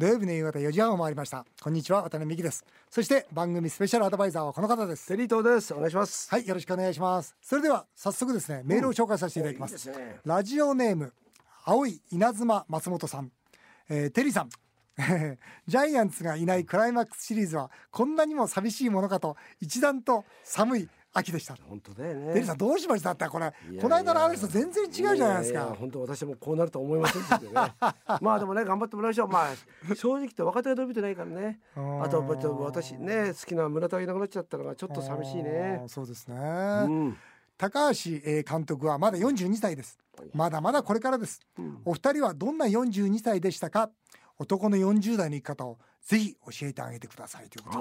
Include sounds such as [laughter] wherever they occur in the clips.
土曜日の夕方4時半を回りました。こんにちは渡辺美希です。そして番組スペシャルアドバイザーはこの方です。テリー東です。お願いします。はいよろしくお願いします。それでは早速ですねメールを紹介させていただきます,、いいですね。ラジオネーム青い稲妻松本さん、えーテリーさん。[laughs] ジャイアンツがいないクライマックスシリーズはこんなにも寂しいものかと一段と寒い秋でした。本当だよね。テリーさんどうしました？ってこれこの間の話と全然違うじゃないですか。本当私もこうなるとは思いませんでね。[laughs] まあでもね頑張ってもらいましょう。まあ正直言って若手が伸びてないからね。うんあと私ね好きな村田がいなくなっちゃったのがちょっと寂しいね。そうですね、うん。高橋えー監督はまだ42歳です。まだまだこれからです。うん。お二人はどんな42歳でしたか？男の40代の生き方をぜひ教えてあげてくださいということ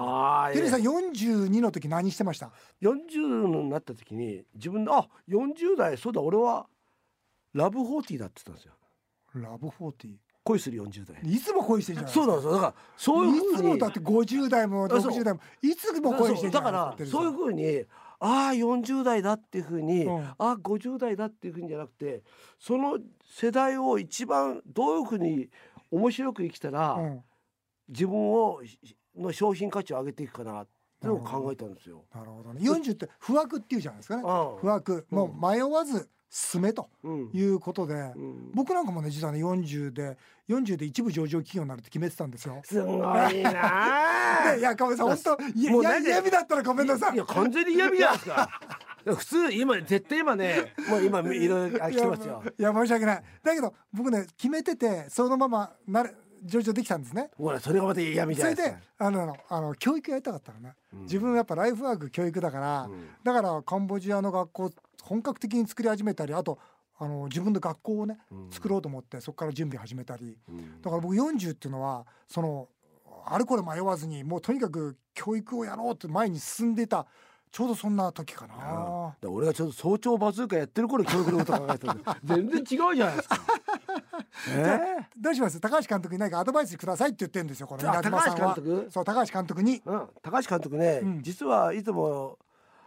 で。テリーさん42の時何してました？40になった時に自分であ40代そうだ俺はラブホーティーだって言ったんですよ。ラブ40恋する40代。いつも恋してるじゃないそうなんですよ。だからそういういふうに。つもだって50代もあそう60代もいつも恋してるじだゃないですからそういうふうにああ40代だっていうふうに、うん。ああ50代だっていうふうにじゃなくてその世代を一番どういうふうに面白く生きたら、うん自分をの商品価値を上げていくかなっていうのを考えたんですよ。なるほどね40って不惑っていうじゃないですかねあ不惑もう迷わず進めとうんいうことで、うん僕なんかもね実はね40で40で一部上場企業になるって決めてたんですよ。すごいな [laughs] あいやかめさん本当いや嫌味だったらごめんなさい。いや完全に嫌味じゃないですか。[laughs] 普通今絶対今ねもう今いろいろあ来てますよ。いや申し訳ない。だけど僕ね決めててそのままなれ上場できたんですね。ほらそれがまた嫌味じそれで。あのあの教育やりたかったのね、うん。自分はやっぱライフワーク教育だから、うん。だからカンボジアの学校本格的に作り始めたりあとあの自分で学校をねうん。作ろうと思ってそこから準備始めたり。うん。だから僕40っていうのはそのあれこれ迷わずにもうとにかく教育をやろうって前に進んでたちょうどそんな時かな。だから俺がちょっと早朝バズーカやってる頃教育のこと考えてた [laughs] 全然違うじゃないですか。[laughs] え。どうします？高橋監督に何かアドバイスくださいって言ってるんですよこの高橋監督？そう高橋監督に。えうん、高橋監督ね、うん。実はいつも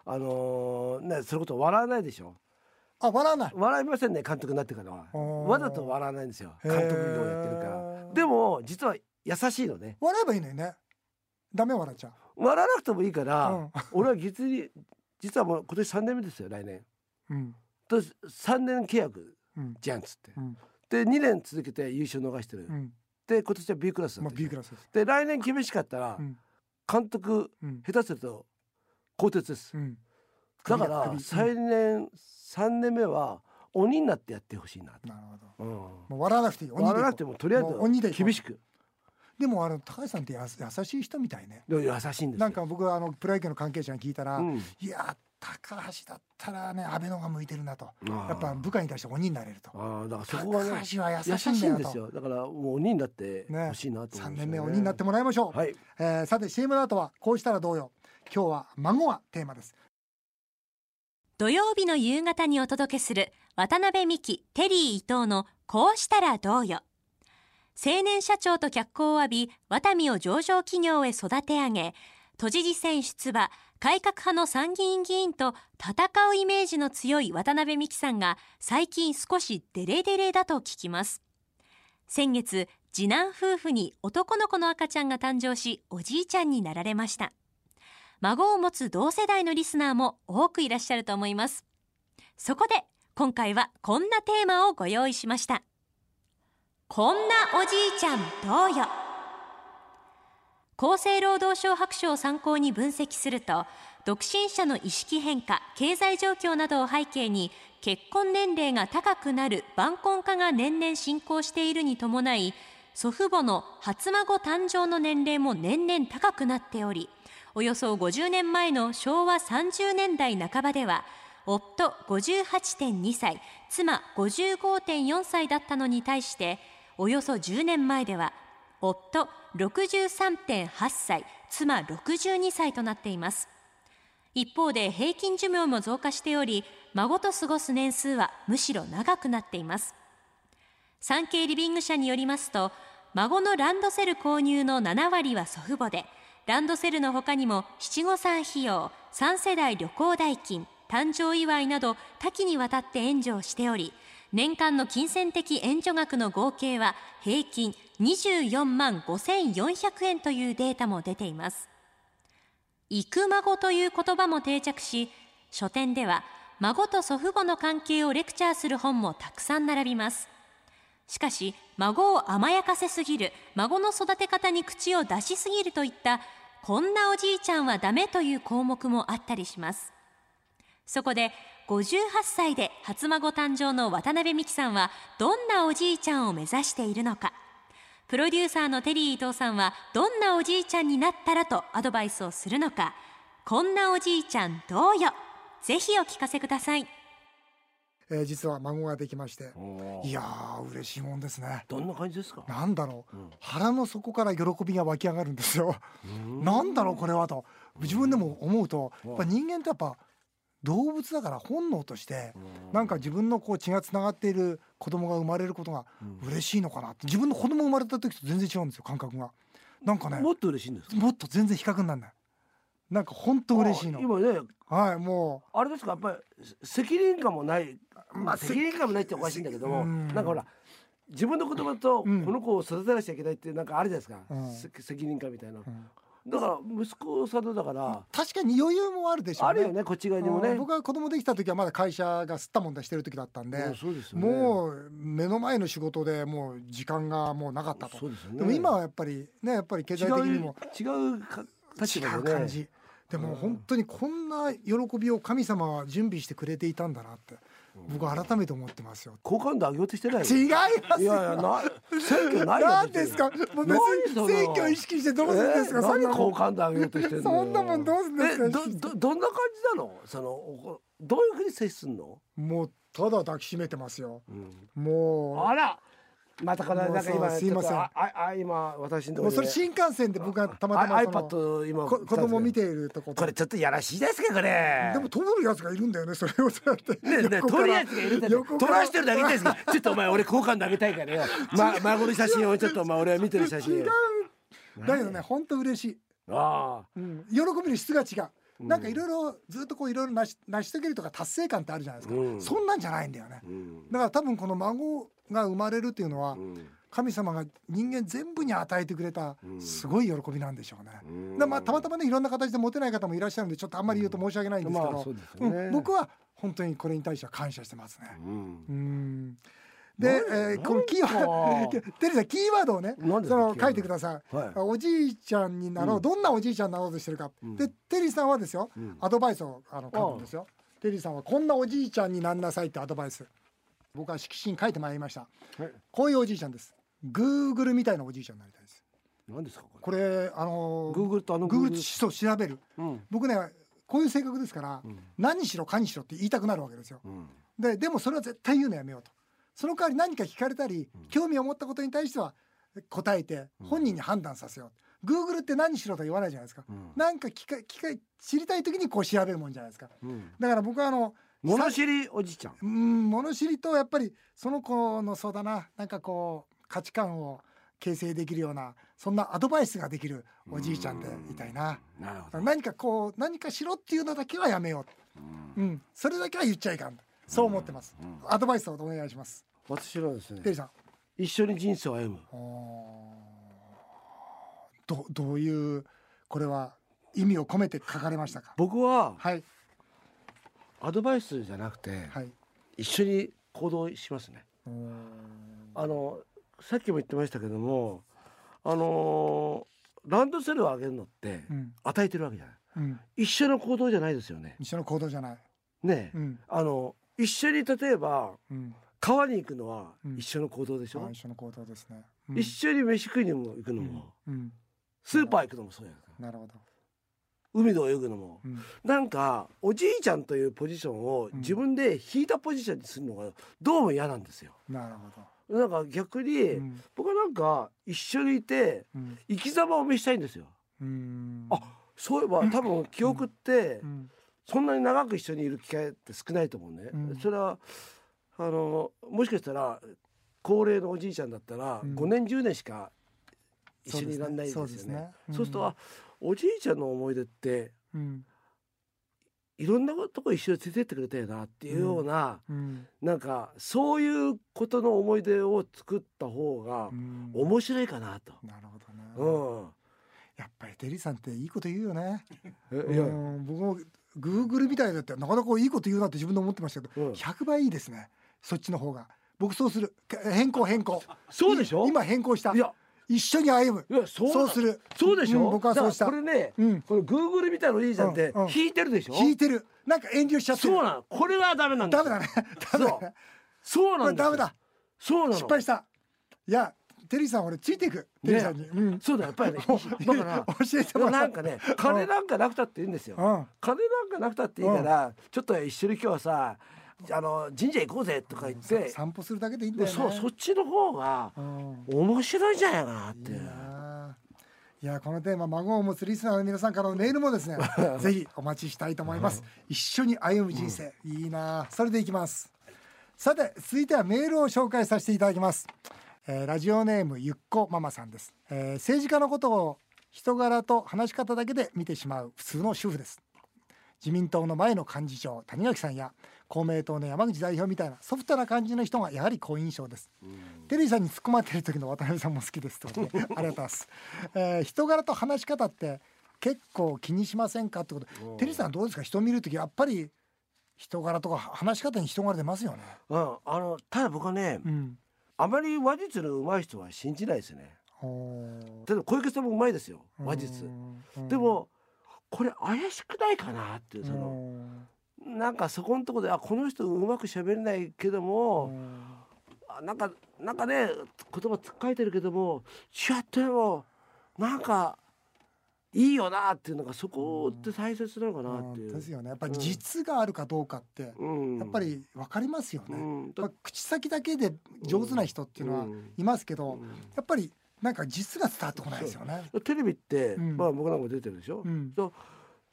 あのーねそれこそ笑わないでしょ？あ笑わない。笑いませんね監督になってからは。わざと笑わないんですよ。監督業やってるから。でも実は優しいのね。笑えばいいのにね。ダメ笑っちゃう笑わなくてもいいから、うん。俺は実に実はもう今年3年目ですよ来年。うん。と3年契約うん。じゃんっつって。うん。で2年続けて優勝逃してる、うん。で今年は B クラスだまあったでし B ょクラスです。で来年厳しかったら、うん。監督うん。下手すると更迭です。うん。だから首再年3年目は鬼になってやってほしいなと、なるほど。うん、もう笑わなくていい。笑わなくてもとりあえず厳しくでもあの高橋さんってやす優しい人みたいね。優しいんですよ。なんか僕はあのプロ野球の関係者に聞いたら、うん。いや高橋だったらね安倍の方が向いてるなと。やっぱ部下に対して鬼になれると。ああだからそこがね高橋は優優しいんだよと。しいんですよ。だからもう鬼になってね。ほしいなと思3うんですよね。年目鬼になってもらいましょう、はい。えーさて CM の後はこうしたらどうよ。今日は孫がテーマです。土曜日の夕方にお届けする渡辺美希テリー伊藤のこうしたらどうよ青年社長と脚光を浴びワタミを上場企業へ育て上げ都知事選出馬改革派の参議院議員と戦うイメージの強い渡辺美樹さんが最近少しデレデレだと聞きます。先月次男夫婦に男の子の赤ちゃんが誕生しおじいちゃんになられました。孫を持つ同世代のリスナーも多くいらっしゃると思います。そこで今回はこんなテーマをご用意しました。こんなおじいちゃんどうよ。厚生労働省白書を参考に分析すると独身者の意識変化経済状況などを背景に結婚年齢が高くなる晩婚化が年々進行しているに伴い祖父母の初孫誕生の年齢も年々高くなっておりおよそ50年前の昭和30年代半ばでは夫58.2歳妻55.4歳だったのに対しておよそ10年前では夫63.8歳妻62歳となっています。一方で平均寿命も増加しており孫と過ごす年数はむしろ長くなっています。産経リビング社によりますと孫のランドセル購入の7割は祖父母でランドセルの他にも七五三費用3世代旅行代金誕生祝いなど多岐にわたって援助をしており年間の金銭的援助額の合計は平均24万5400円というデータも出ています。育孫という言葉も定着し書店では孫と祖父母の関係をレクチャーする本もたくさん並びます。しかし孫を甘やかせすぎる孫の育て方に口を出しすぎるといったこんなおじいちゃんはダメという項目もあったりします。そこで58歳で初孫誕生の渡辺美樹さんはどんなおじいちゃんを目指しているのか。プロデューサーのテリー伊藤さんはどんなおじいちゃんになったらとアドバイスをするのか。こんなおじいちゃんどうよ。ぜひお聞かせください。えー実は孫ができまして。いやー嬉しいもんですね。どんな感じですか？なんだろう、うん。腹の底から喜びが湧き上がるんですよ。うん。なんだろうこれはと。自分でも思うとうん。やっぱ人間ってやっぱ動物だから本能としてうん。なんか自分のこう血がつながっている子供が生まれることがうん。嬉しいのかなって。自分の子供生まれた時と全然違うんですよ感覚が。なんかねもっと嬉しいんですか？もっと全然比較にならない。なんか本当嬉しいの。あ今ねはいもあれですか？やっぱり責任感もない。ままああ責任感もないっておかしいんだけどもうん。なんかほら自分の子供とこうん。の子を育てなきゃいけないってなんかあるじゃないですか、うん。せ責任感みたいな。う、うんだから息子さんのだから、確かに余裕もあるでしょうね。あるよねこっち側にもね。うん僕は子供できた時はまだ会社が吸ったもんだしてる時だったんでうんそうですよね。もう目の前の仕事でもう時間がもうなかったと。そうですよね。でも今はやっぱりねやっぱり経違済的にもう違うか立違場でねう感じ。でも本当にこんな喜びを神様は準備してくれていたんだなって僕は改めて思ってますよ。好感度上げようとしてないよ。違いますいやいやな選挙ないよ何ですか？もう別に選挙意識してどうするんですか、えそんな好感度上げようとしてるの？そんなもんどうすんですか？えどどどんな感じなの？そのおどういうふうに接すんの、もうただ抱きしめてますよ。もあらまたこのもうなんか今すいません。あああ今私のうもうそれ新幹線で僕がたまたま iPad 今こ子供見てているとここれちょっとやらしいですかこれ。でも通るやつがいるんだよねそれを。そうやってねるやつがいるんだよ撮ら。らしてるだけですか？[laughs] ちょっとお前俺好感度上げたいからよ、ま、孫の写真をちょっとお前 [laughs] 俺は見てる写真違う。だけどね本当嬉しい、ああ。うん、喜びの質が違う。なんかいろいろずっとこういろいろ成し成し遂げるとか達成感ってあるじゃないですか、うん。そんなんじゃないんだよね。うん。だから多分この孫が生まれるっていうのはうん。神様が人間全部に与えてくれたうん。すごい喜びなんでしょうね。うん。まあたまたまねいろんな形で持てない方もいらっしゃるんでちょっとあんまり言うと申し訳ないんですけど、うですよね。うん僕は本当にこれに対しては感謝してますね。うん。うん。で、なえーこのキーワード [laughs] テリーさんキーワードをねその書いてください、はい。おじいちゃんになろう、うん。どんなおじいちゃんになろうとしてるか、うん。でテリーさんはですよ、うん。アドバイスをあの書くんですよ。テリーさんはこんなおじいちゃんになんなさいってアドバイス僕は色紙に書いてまいりました。はい。こういうおじいちゃんです。グーグルみたいなおじいちゃんになりたいです。何ですかここれあのれグーグルとあのグーグルそう調べる。うん。僕ねこういう性格ですから、うん。何しろかにしろって言いたくなるわけですよ。うん。ででもそれは絶対言うのやめようと。その代わり何か聞かれたり、うん。興味を持ったことに対しては答えてうん。本人に判断させよう、グーグルって何しろとは言わないじゃないですか、うん。なんか聞か聞か知りたい時にこう調べるもんじゃないですか。うん。だから僕はあの物知りおじいちゃん。うん物知りとやっぱりその子のそうだな。なんかこう価値観を形成できるようなそんなアドバイスができるおじいちゃんでいたいな、なるほど。何かこう何かしろっていうのだけはやめよう、うん、それだけは言っちゃいかんそう思ってます、うん。アドバイスをお願いします。私はですね一緒に人生を歩む。どどういうこれは意味を込めて書かれましたか？僕ははいアドバイスじゃなくてはい。一緒に行動しますね。あのさっきも言ってましたけどもあのランドセルをあげるのってうん。与えてるわけじゃない。うん。一緒の行動じゃないですよね。一緒の行動じゃない。ねえ。うん。あの一緒に例えばうん。川に行くのはうん。一緒の行動でしょ、あ一緒の行動ですね、うん。一緒に飯食いにも行くのうん。も、うん。スーパー行くのもそうやなるほど、海で泳ぐのも。うん。なんかおじいちゃんというポジションをうん。自分で引いたポジションにするのがどうも嫌なんですよ。なるほなんか逆に、どうん。僕はなんか一緒にいてうん。生き様を見したいんですよ。うん。あそういえば多分記憶ってうん。そんなに長く一緒にいる機会って少ないと思うね。うん。それはあのもしかしたら高齢のおじいちゃんだったらうん。5年10年しか一緒にいられないですよね。そうでするとあおじいちゃんの思い出ってうん。いろんなとこ一緒に連れてってくれたよなっていうような、うん。なんかそういうことの思い出を作った方がうん。面白いかなと。なるほどね、うん。やっぱりテリーさんっていいこと言うよね。えいや。うん。僕もグーグルみたいだってなかなかいいこと言うなって自分で思ってましたけど、うん。100倍いいですね。そっちの方が。僕そうする。変更変更。そうでしょ？今変更した。いや一緒に歩む。そうする。そうでしょ、うん僕はそうした。これね、うん。これグーグルみたいのいいじゃんってうんうん。引いてるでしょ、引いてる。なんか遠慮しちゃってる。そうなの。これがダメなんですよダメだね。ダメだね。[laughs] こそうなんですよ。れダメだ。そうなの。失敗した。いやテリーさん俺ついていく。テリーさんに、うん。そうだやっぱりね [laughs] だから。[laughs] 教えてもらなんかね金なんかなくたっていいんですよ。うん。金なんかなくたっていいからちょっと一緒に今日はさあの神社行こうぜとか言って散歩するだけでいいんだよね。そうそっちの方がうん。面白いんじゃないかなっていやこのテーマ孫を持つリスナーの皆さんからのメールもですね [laughs] ぜひお待ちしたいと思います。一緒に歩む人生、いいなそれでいきます。さて続いてはメールを紹介させていただきます、えーラジオネームゆっこママさんです、えー政治家のことを人柄と話し方だけで見てしまう普通の主婦です。自民党の前の幹事長谷垣さんや公明党の山口代表みたいなソフトな感じの人がやはり好印象です。テリーさんに突っ込まれてる時の渡辺さんも好きですと、ね、[laughs] ありがとうございます、えー人柄と話し方って結構気にしませんかってことうん。テリーさんどうですか？人見る時やっぱり人柄とか話し方に人柄出ますよね。うん。あのただ僕はねうん。あまり話術の上手い人は信じないですね。ほ例えば小池さんも上手いですよう話術。うん。でもこれ怪しくないかなっていうそのうんなんかそこのところであこの人うまく喋れないけどうもん。あなんかなんかね言葉つっかえてるけども違ってもなんかいいよなっていうのがそこって大切なのかなっていう。ですよね。やっぱり実があるかどうかってうん。やっぱり分かりますよね、口先だけで上手な人っていうのはうん。いますけど、うん。やっぱりなんか実が伝わってこないですよね。テレビって、うん。まあ僕なんかも出てるでしょ、うん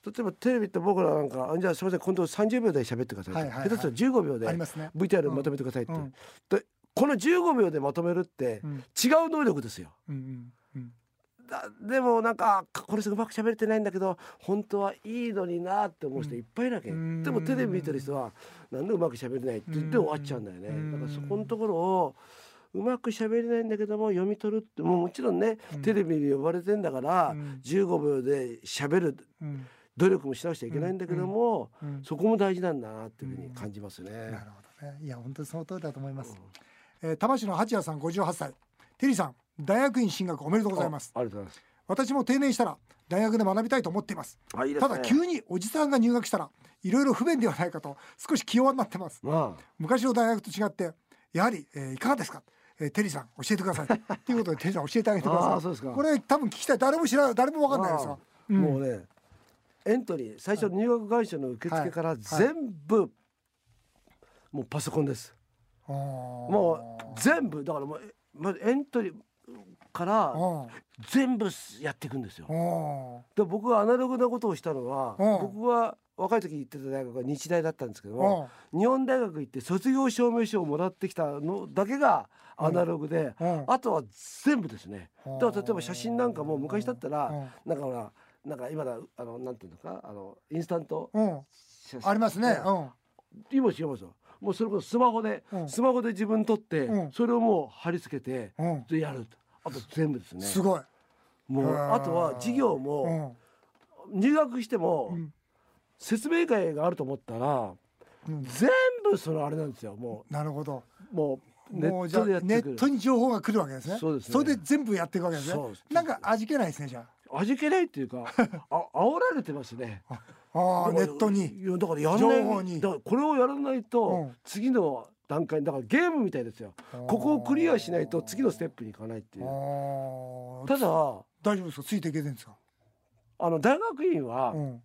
例えばテレビって僕らなんかあじゃあすみません今度30秒で喋ってくださいって、はいはいはい。下手したら15秒で。VTR まとめてくださいって、うん。でこの15秒でまとめるってうん。違う能力ですよ。うんうんうん。だでもなんかかこれうまく喋れてないんだけど本当はいいのになって思う人いっぱいいるわけ、うん。でもテレビ見てる人はなんでうまく喋れないって言って終わっちゃうんだよね、うん。だからそこのところをうまく喋れないんだけども読み取るってもうもちろんね、うん。テレビに呼ばれてんだから、うん。15秒で喋る。うん努力もしなくちゃいけないんだけども、うんそこも大事なんだなっていうふうに感じますね。なるほどね。いや本当にその通りだと思います。えー、多摩市の八谷さん58歳。テリーさん大学院進学おめでとうございます。あありがとうござい私も定年したら大学で学びたいと思っています。いいですね。ただ急におじさんが入学したらいろいろ不便ではないかと少し気弱になってます。まあ昔の大学と違ってやはり、えーいかがですか、えーテリーさん教えてください [laughs] ということでテリーさん教えてあげてくださいあーそうですかこれ多分聞きたい誰も知らない誰もわかんないですよ、うんもうねエントリー最初入学会社の受付から全部、もうパソコンです。ももう全部だからもうえまずエントリーから全部やっていくんですよ。で僕がアナログなことをしたのはうん僕が若い時行ってた大学が日大だったんですけども日本大学行って卒業証明書をもらってきたのだけがアナログであとは全部ですね。だから例えば写真なんかも昔だったらなんかほらなんか今だあのなんていうのかあのインスタント写真ありますね、今違いますよ。もうそれこそスマホで、うん。スマホで自分撮って、うん。それをもう貼り付けて、うん。うんでやると。あと全部ですね。すごい、もうあとは授業も、入学しても、うん。説明会があると思ったらうん。全部そのあれなんですよ。もなるほど。うもうネもうじゃあットでやってくる。ネットに情報が来るわけですね。そうですね。れで全部やっていくわけですね。そうです。なんか味気ないですねじゃ味気ないっていうか [laughs] あ煽られてますね。あああネットに。いやだからやん情ない。報に。だからこれをやらないと、うん。次の段階だからゲームみたいですよ。ここをクリアしないと次のステップに行かないっていう。ああただ大丈夫ですか？ついていけてるんですか？あの大学院はうん。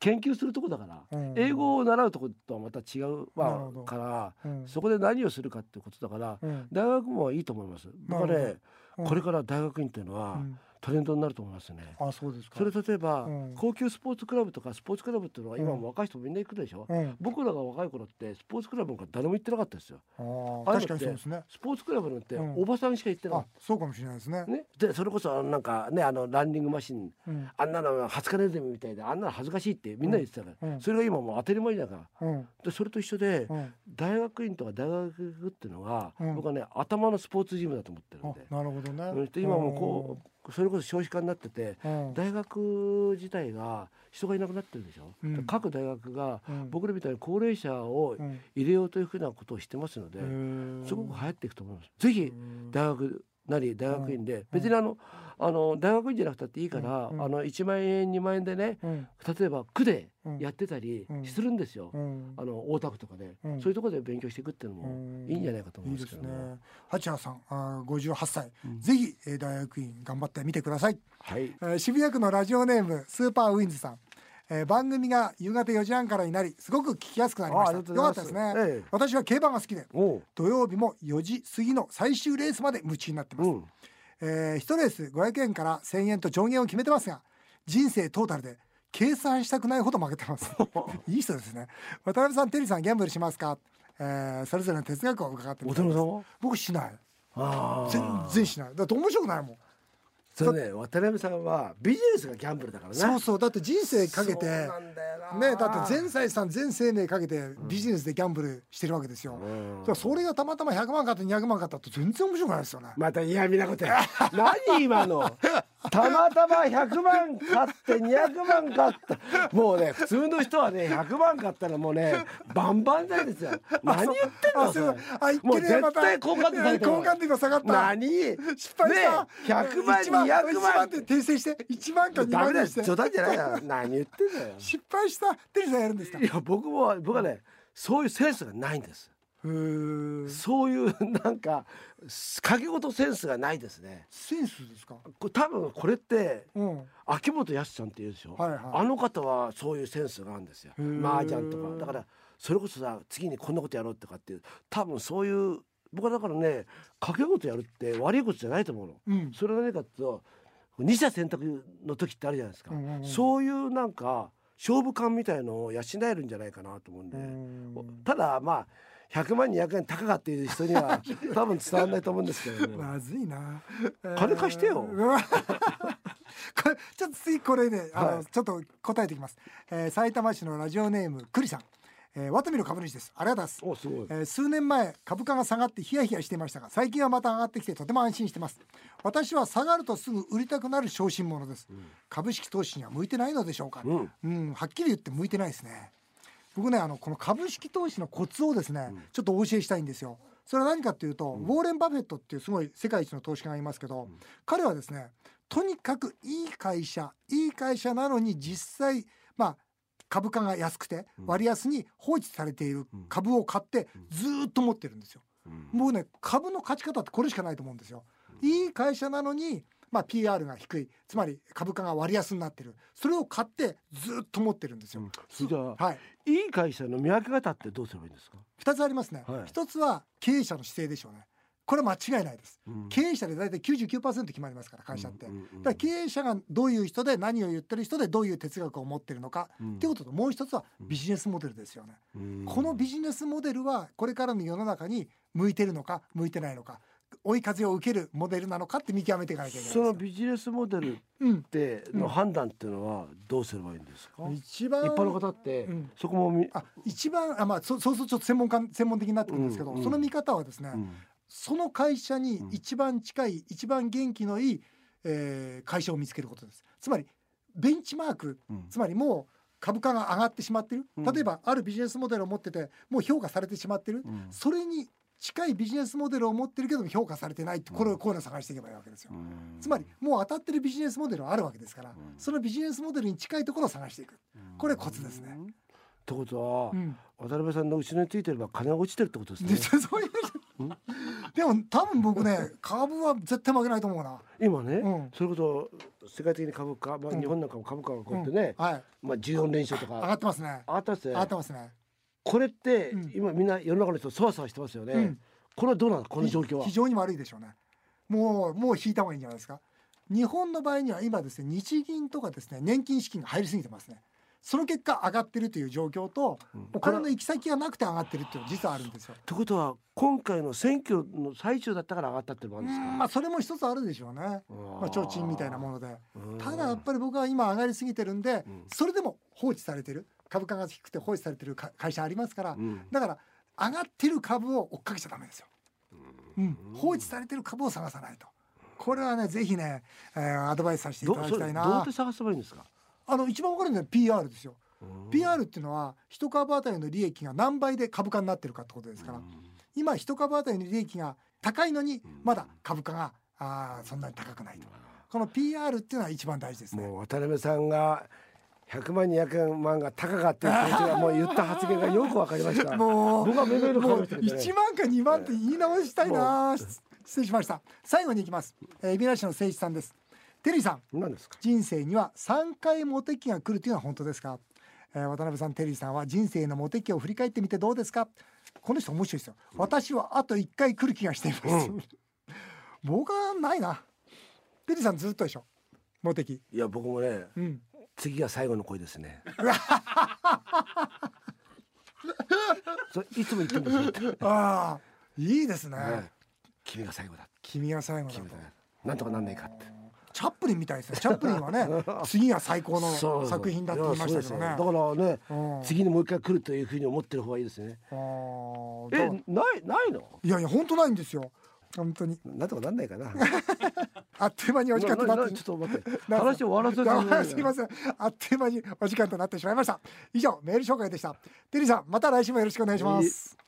研究するとこだから、うん。英語を習うとことはまた違う、まど。あ、からうん。そこで何をするかってことだからうん。大学もいいと思います。僕はねなるほどうん。これから大学院っていうのは、うんトレンドになると思いますね。あそうですか。それ例えば、うん。高級スポーツクラブとかスポーツクラブっていうのは今も若い人みんな行くでしょ、うん。僕らが若い頃ってスポーツクラブなんか誰も行ってなかったですよ。あ確かにそうですね。スポーツクラブなんてうん。おばさんしか行ってなかあっそうかもしれないですね。た、ね、でそれこそなんかねあのランニングマシンうん。あんなのハツカネズミみたいであんなの恥ずかしいってみんな言ってたから、うん。それが今もう当たり前だから。うん。でそれと一緒で、うん。大学院とか大学っていうのが、うん。僕はね頭のスポーツジムだと思ってるんで。あなるほどね。今もこうそれこそ少子化になっててうん。大学自体が人がいなくなってるでしょ、うん。各大学がうん。僕らみたいに高齢者をうん。入れようというふうなことをしてますので、すごく流行っていくと思います。ぜひうん。大学なり大学院で、別にあのあの大学院じゃなくたっていいから、うんあの1万円2万円でねうん。例えば区でうん。やってたりうん。するんですよ、うん。あの大田区とかで、うん。そういうところで勉強していくっていうのもうん。いいんじゃないかと思いいですけどもね。八谷さんあー58歳。うん。ぜひえー大学院頑張ってみてください。はい。えー渋谷区のラジオネームスーパーウィンズさん、えー番組が夕方4時半からになりすごく聞きやすくなりました。よかったですね、ええ。私は競馬が好きで土曜日も4時過ぎの最終レースまで夢中になってます、うんえー、1レース500円から1000円と上限を決めてますが人生トータルで計算したくないほど負けてます。[laughs] いい人ですね。渡辺さんテリーさんギャンブルしますか、えー、それぞれの哲学を伺ってみたいです。僕しない。全然しない。だって面白くないもん。それね渡辺さんはビジネスがギャンブルだからね。そうそう。だって人生かけてねだって全財産全生命かけてビジネスでギャンブルしてるわけですよ、うん。それがたまたま100万買って200万買ったって全然面白くないですよね、また嫌味なことや。何今の？たまたま100万買って200万買った。もうね普通の人はね100万買ったらもうねバンバン剤ですよ。何言ってんの？それもう絶対交換点されてる交換点が下がった。何？失敗した、ね100万1万200 1万って訂正して。1万か2ダメだよ。万にして。冗談じゃないよ。何言ってんだよ。失敗した。テリーさんやるんですか？いや僕も僕はねそういうセンスがないんですそういうなんか掛け事センスがないですね。センスですか？これ多分これってうん。秋元康さんって言うでしょ、はいはい。あの方はそういうセンスがあるんですよ。麻雀とか。だからそれこそさ次にこんなことやろうとかっていう多分そういう僕はだからね掛け事やるって悪いことじゃないと思うの、うん。それは何かっていうと二者選択の時ってあるじゃないですか、うんうんうん。そういうなんか勝負感みたいのを養えるんじゃないかなと思うんで、うん。ただまあ100万200円高かっていう人には [laughs] 多分伝わらないと思うんですけれども [laughs] まずいな。金貸してよ。[laughs] これちょっと次これね、あの、はい。ちょっと答えていきます。えー、埼玉市のラジオネームクリさん。えー、ワトミの株主です。ありがとうございます。えー数年前株価が下がってヒヤヒヤしていましたが最近はまた上がってきてとても安心してます。私は下がるとすぐ売りたくなる小心者です、株式投資には向いてないのでしょうか、うん。うん、はっきり言って向いてないですね僕ねあのこの株式投資のコツをですね、ちょっとお教えしたいんですよ。それは何かっていうと、ウォーレン・バフェットっていうすごい世界一の投資家がいますけど、彼はですねとにかくいい会社いい会社なのに実際まあ株価が安くて割安に放置されている株を買ってずーっと持ってるんですよ。僕ね株の勝ち方ってこれしかないと思うんですよ。いい会社なのにまあ PR が低いつまり株価が割安になってるそれを買ってずっと持ってるんですよ。じゃあはいいい会社の見分け方ってどうすればいいんですか、二つありますね。はい一つは経営者の姿勢でしょうね。これは間違いないです。うん経営者で大体99%決まりますから会社って。うんうんうんだから経営者がどういう人で何を言ってる人でどういう哲学を持ってるのか、うんっていうことともう一つはビジネスモデルですよね。うんこのビジネスモデルはこれからの世の中に向いてるのか向いてないのか追い風を受けるモデルなのかって見極めていかなきゃいけないその。ビジネスモデルっうん、ての判断っていうのはどうすればいいんですか、一番一般の方ってうん。そこもみ、あ一番あまあそそうするとちょっと専門家専門的になってくるんですけど、うんうん。その見方はですね、うん。その会社に一番近い、一番元気のいい、えー会社を見つけることです。つまりベンチマーク、うん。つまりもう株価が上がってしまってる、うん。例えばあるビジネスモデルを持っててもう評価されてしまってる、うん。それに近いビジネスモデルを持ってるけども評価されてないってこれをこういうのを探していけばいいわけですよ、うん。つまりもう当たってるビジネスモデルはあるわけですから、そのビジネスモデルに近いところを探していく。これコツですね、ってことは、うん。渡辺さんの後ろについてれば金が落ちてるってことですね。でそういう。でも多分僕ね株は絶対負けないと思うな。今ね、うん。それこそ世界的に株価、まあ、うん。日本なんかも株価がこうやってね、はい。まあ、14連勝と上がかってますね。上がったっすね。上がってますねこれって、うん。今みんな世の中の人そわそわしてますよね、うん。これはどうなのこの状況は。非常に悪いでしょうね。もうもう引いた方がいいんじゃないですか。日本の場合には今ですね日銀とかですね年金資金が入りすぎてますねその結果上がってるという状況と、お金の行き先がなくて上がってるっていうのは実はあるんですよ。ということは今回の選挙の最中だったから上がったってもあるんですか？まあそれも一つあるでしょうね。まあ提灯みたいなもので。ただやっぱり僕は今上がりすぎてるんで、それでも放置されてる株価が低くて放置されてる会社ありますから、だから上がってる株を追っかけちゃダメですよ。うん、放置されてる株を探さないと。これはねぜひね、えー、アドバイスさせていただきたいな。どうやって探せばいいんですか？あの一番わかるのは PR ですよ。PR っていうのは一株当たりの利益が何倍で株価になってるかってことですから、今一株当たりの利益が高いのにまだ株価があそんなに高くないと。この PR っていうのは一番大事ですね。渡辺さんが100万200万が高かったっていうもう言った発言がよくわかりました。[laughs] もう僕は目の色変わりま1万か2万って言い直したいな。失礼しました。最後に行きます。えー、海老名市の誠一さんです。テリーさん。何ですか？人生には3回モテ期が来るというのは本当ですか？えー、渡辺さんテリーさんは人生のモテ期を振り返ってみてどうですか？この人面白いですよ、私はあと1回来る気がしています、うん、[laughs] 僕はないな。テリーさんずっとでしょ？モテ期。いや僕もね、うん、次が最後の恋ですね。[laughs] そいつも言ってるんですよ。ああいいですね、ね、君が最後だ。君が最後だなんとかなんないかってチャップリンみたいですね。チャップリンはね [laughs] 次が最高の作品だって言いましたけどね。だからね、うん、次にもう一回来るというふうに思ってる方がいいですね。えないないの？いやいや本当ないんですよ。本当に。なんとかなんないかな。[laughs] あっという間にお時間となってちょっと待って。話終わらせて [laughs] すみません。あっという間にお時間となってしまいました。以上メール紹介でした。テリーさんまた来週もよろしくお願いします